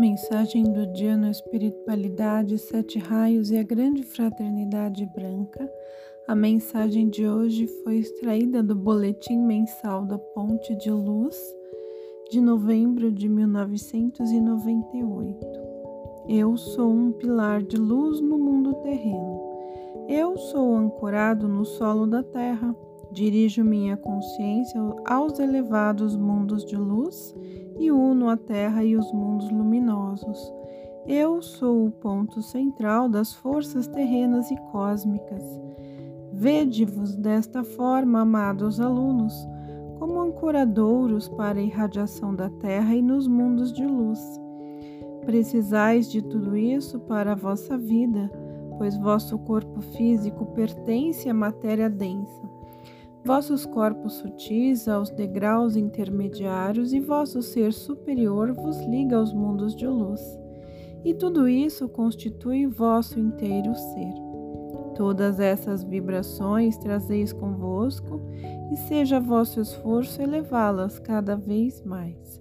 Mensagem do dia no Espiritualidade, Sete Raios e a Grande Fraternidade Branca. A mensagem de hoje foi extraída do Boletim Mensal da Ponte de Luz de novembro de 1998. Eu sou um pilar de luz no mundo terreno. Eu sou ancorado no solo da terra. Dirijo minha consciência aos elevados mundos de luz e uno a terra e os mundos luminosos. Eu sou o ponto central das forças terrenas e cósmicas. Vede-vos desta forma, amados alunos, como ancoradouros para a irradiação da terra e nos mundos de luz. Precisais de tudo isso para a vossa vida, pois vosso corpo físico pertence à matéria densa vossos corpos sutis aos degraus intermediários e vosso ser superior vos liga aos mundos de luz. E tudo isso constitui vosso inteiro ser. Todas essas vibrações trazeis convosco e seja vosso esforço elevá-las cada vez mais.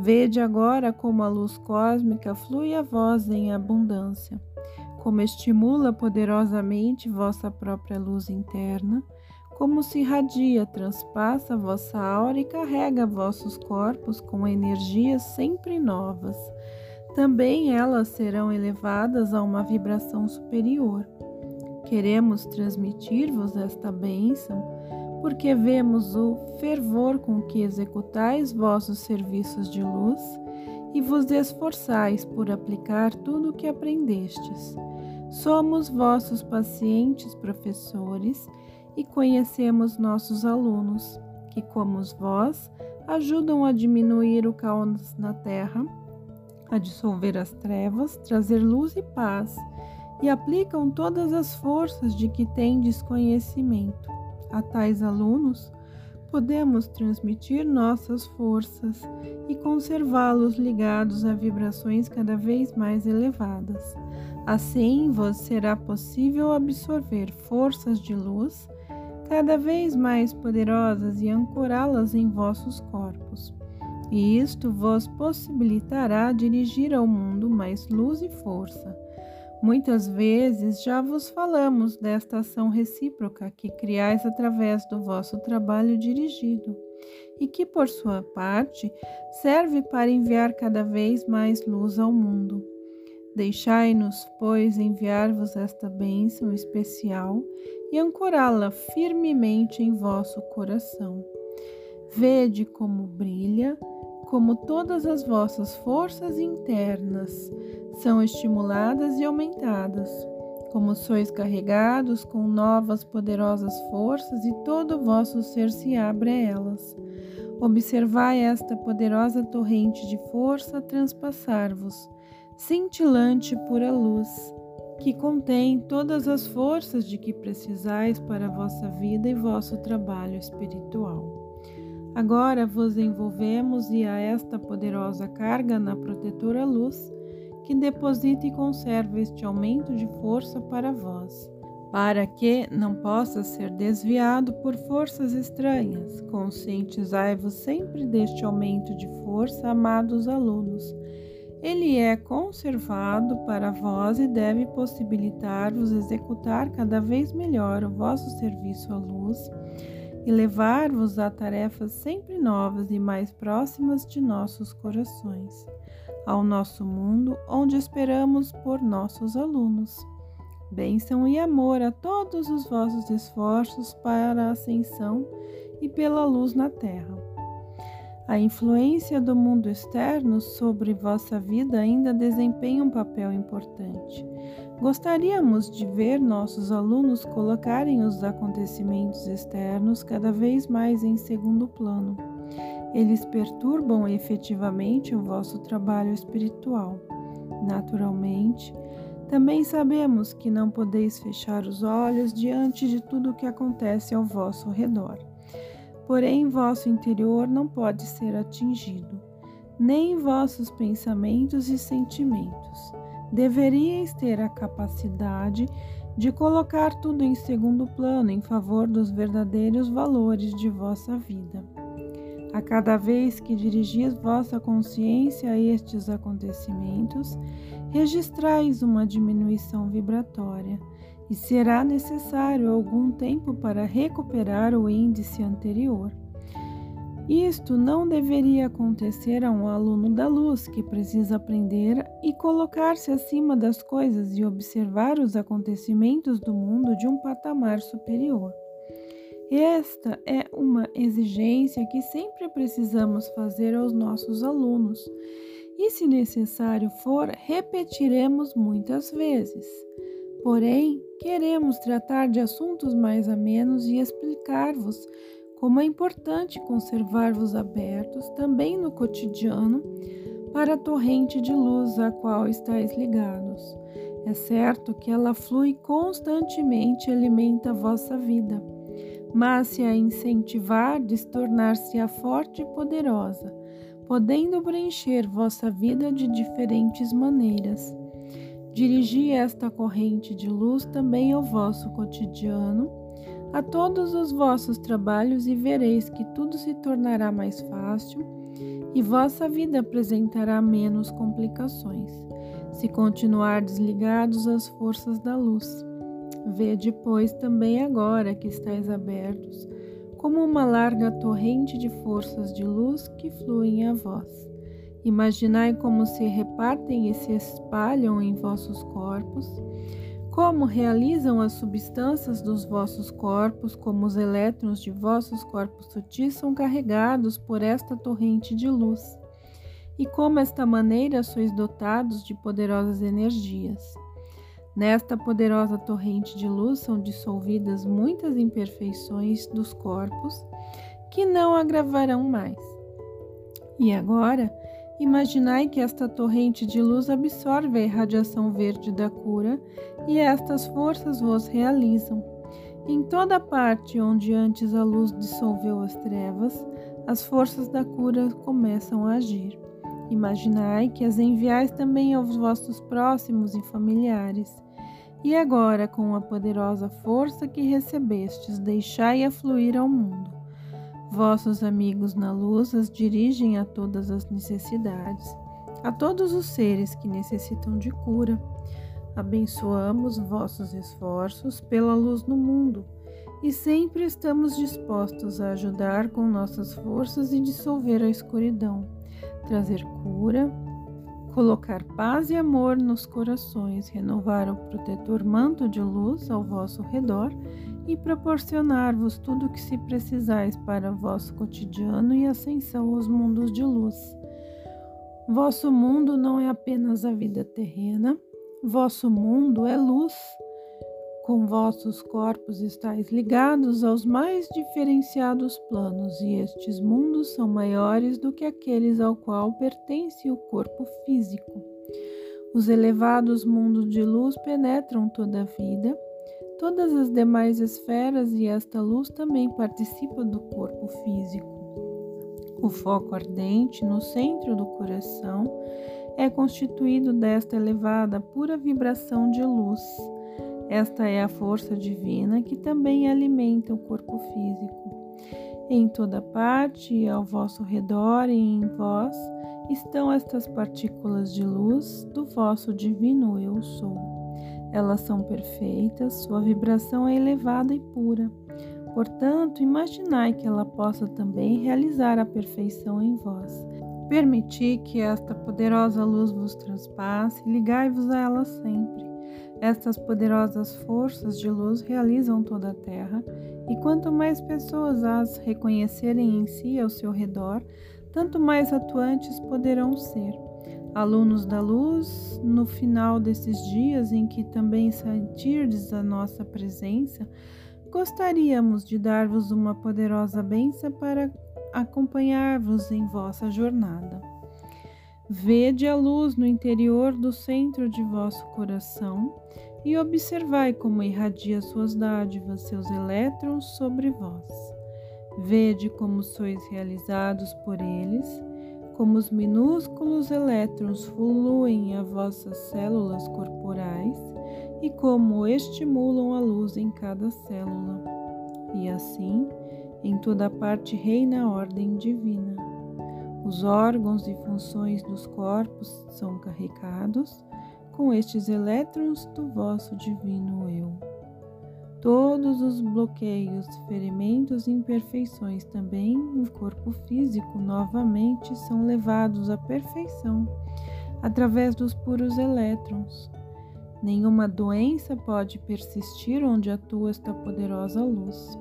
Vede agora como a luz cósmica flui a vós em abundância, como estimula poderosamente vossa própria luz interna como se irradia, transpassa vossa aura e carrega vossos corpos com energias sempre novas. Também elas serão elevadas a uma vibração superior. Queremos transmitir-vos esta bênção, porque vemos o fervor com que executais vossos serviços de luz e vos esforçais por aplicar tudo o que aprendestes. Somos vossos pacientes professores e conhecemos nossos alunos, que, como vós, ajudam a diminuir o caos na terra, a dissolver as trevas, trazer luz e paz, e aplicam todas as forças de que tendes conhecimento. A tais alunos, podemos transmitir nossas forças e conservá-los ligados a vibrações cada vez mais elevadas. Assim, vos será possível absorver forças de luz cada vez mais poderosas e ancorá-las em vossos corpos. E isto vos possibilitará dirigir ao mundo mais luz e força. Muitas vezes já vos falamos desta ação recíproca que criais através do vosso trabalho dirigido e que, por sua parte, serve para enviar cada vez mais luz ao mundo. Deixai-nos, pois, enviar-vos esta bênção especial e ancorá-la firmemente em vosso coração. Vede como brilha, como todas as vossas forças internas são estimuladas e aumentadas, como sois carregados com novas poderosas forças e todo o vosso ser se abre a elas. Observai esta poderosa torrente de força transpassar-vos, cintilante pura luz que contém todas as forças de que precisais para a vossa vida e vosso trabalho espiritual. Agora vos envolvemos e a esta poderosa carga na protetora luz, que deposita e conserva este aumento de força para vós, para que não possa ser desviado por forças estranhas. Conscientizai-vos sempre deste aumento de força, amados alunos ele é conservado para vós e deve possibilitar-vos executar cada vez melhor o vosso serviço à luz e levar-vos a tarefas sempre novas e mais próximas de nossos corações, ao nosso mundo onde esperamos por nossos alunos. Bênção e amor a todos os vossos esforços para a ascensão e pela luz na terra. A influência do mundo externo sobre vossa vida ainda desempenha um papel importante. Gostaríamos de ver nossos alunos colocarem os acontecimentos externos cada vez mais em segundo plano. Eles perturbam efetivamente o vosso trabalho espiritual. Naturalmente, também sabemos que não podeis fechar os olhos diante de tudo o que acontece ao vosso redor porém vosso interior não pode ser atingido, nem vossos pensamentos e sentimentos. Deveríeis ter a capacidade de colocar tudo em segundo plano em favor dos verdadeiros valores de vossa vida. A cada vez que dirigis vossa consciência a estes acontecimentos, registrais uma diminuição vibratória e será necessário algum tempo para recuperar o índice anterior. Isto não deveria acontecer a um aluno da luz que precisa aprender e colocar-se acima das coisas e observar os acontecimentos do mundo de um patamar superior. Esta é uma exigência que sempre precisamos fazer aos nossos alunos, e se necessário for, repetiremos muitas vezes. Porém, queremos tratar de assuntos mais amenos e explicar-vos como é importante conservar-vos abertos também no cotidiano para a torrente de luz a qual estáis ligados. É certo que ela flui constantemente e alimenta a vossa vida, mas se a incentivar, tornar-se-á forte e poderosa, podendo preencher vossa vida de diferentes maneiras. Dirigi esta corrente de luz também ao vosso cotidiano a todos os vossos trabalhos e vereis que tudo se tornará mais fácil e vossa vida apresentará menos complicações, se continuar desligados às forças da luz. Vede, pois, também agora que estáis abertos, como uma larga torrente de forças de luz que fluem a vós. Imaginai como se repartem e se espalham em vossos corpos como realizam as substâncias dos vossos corpos, como os elétrons de vossos corpos sutis são carregados por esta torrente de luz, e como esta maneira sois dotados de poderosas energias. Nesta poderosa torrente de luz são dissolvidas muitas imperfeições dos corpos que não agravarão mais. E agora, Imaginai que esta torrente de luz absorve a irradiação verde da cura e estas forças vos realizam. Em toda parte onde antes a luz dissolveu as trevas, as forças da cura começam a agir. Imaginai que as enviais também aos vossos próximos e familiares. E agora, com a poderosa força que recebestes, deixai-a fluir ao mundo. Vossos amigos na luz as dirigem a todas as necessidades, a todos os seres que necessitam de cura. Abençoamos vossos esforços pela luz no mundo e sempre estamos dispostos a ajudar com nossas forças e dissolver a escuridão, trazer cura, colocar paz e amor nos corações, renovar o protetor manto de luz ao vosso redor e proporcionar-vos tudo o que se precisais para vosso cotidiano e ascensão aos mundos de luz. Vosso mundo não é apenas a vida terrena, vosso mundo é luz. Com vossos corpos estáis ligados aos mais diferenciados planos, e estes mundos são maiores do que aqueles ao qual pertence o corpo físico. Os elevados mundos de luz penetram toda a vida Todas as demais esferas e esta luz também participam do corpo físico. O foco ardente no centro do coração é constituído desta elevada pura vibração de luz. Esta é a força divina que também alimenta o corpo físico. Em toda parte, ao vosso redor e em vós, estão estas partículas de luz do vosso divino Eu Sou. Elas são perfeitas, sua vibração é elevada e pura. Portanto, imaginai que ela possa também realizar a perfeição em vós. Permiti que esta poderosa luz vos transpasse, ligai-vos a ela sempre. Estas poderosas forças de luz realizam toda a Terra, e quanto mais pessoas as reconhecerem em si ao seu redor, tanto mais atuantes poderão ser alunos da luz, no final desses dias em que também sentirdes a nossa presença, gostaríamos de dar-vos uma poderosa benção para acompanhar-vos em vossa jornada. Vede a luz no interior do centro de vosso coração e observai como irradia suas dádivas, seus elétrons sobre vós. Vede como sois realizados por eles como os minúsculos elétrons fluem a vossas células corporais e como estimulam a luz em cada célula. E assim, Em toda parte reina a ordem divina. Os órgãos e funções dos corpos são carregados com estes elétrons do vosso divino eu. Todos os bloqueios, ferimentos e imperfeições também no corpo físico novamente são levados à perfeição através dos puros elétrons. Nenhuma doença pode persistir onde atua esta poderosa luz.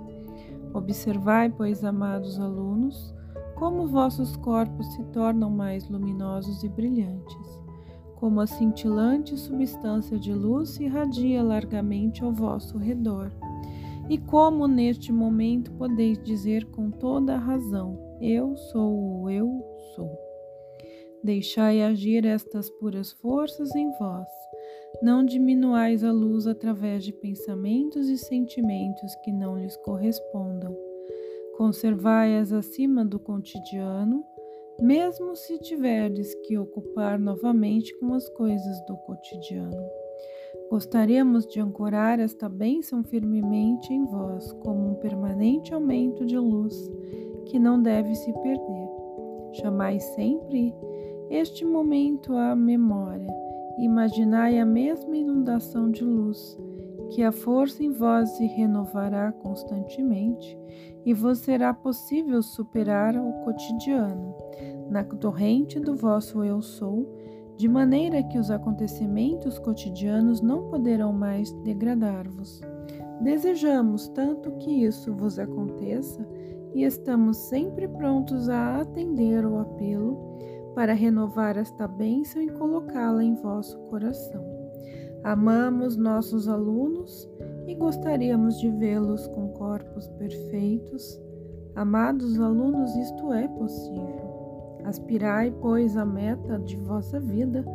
Observai, pois, amados alunos, como vossos corpos se tornam mais luminosos e brilhantes como a cintilante substância de luz se irradia largamente ao vosso redor. E como neste momento podeis dizer com toda a razão: Eu sou o Eu sou. Deixai agir estas puras forças em vós. Não diminuais a luz através de pensamentos e sentimentos que não lhes correspondam. Conservai-as acima do cotidiano mesmo se tiverdes que ocupar novamente com as coisas do cotidiano. Gostaríamos de ancorar esta bênção firmemente em vós, como um permanente aumento de luz que não deve se perder. Chamai sempre este momento à memória, imaginai a mesma inundação de luz, que a força em vós se renovará constantemente e vos será possível superar o cotidiano na torrente do vosso eu sou, de maneira que os acontecimentos cotidianos não poderão mais degradar-vos. Desejamos tanto que isso vos aconteça e estamos sempre prontos a atender o apelo para renovar esta bênção e colocá-la em vosso coração. Amamos nossos alunos e gostaríamos de vê-los com corpos perfeitos. Amados alunos, isto é possível. Aspirai, pois, a meta de vossa vida,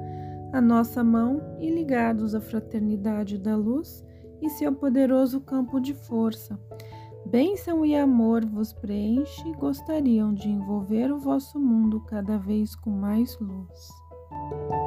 a nossa mão e ligados à fraternidade da luz e seu poderoso campo de força. Bênção e amor vos preenche e gostariam de envolver o vosso mundo cada vez com mais luz.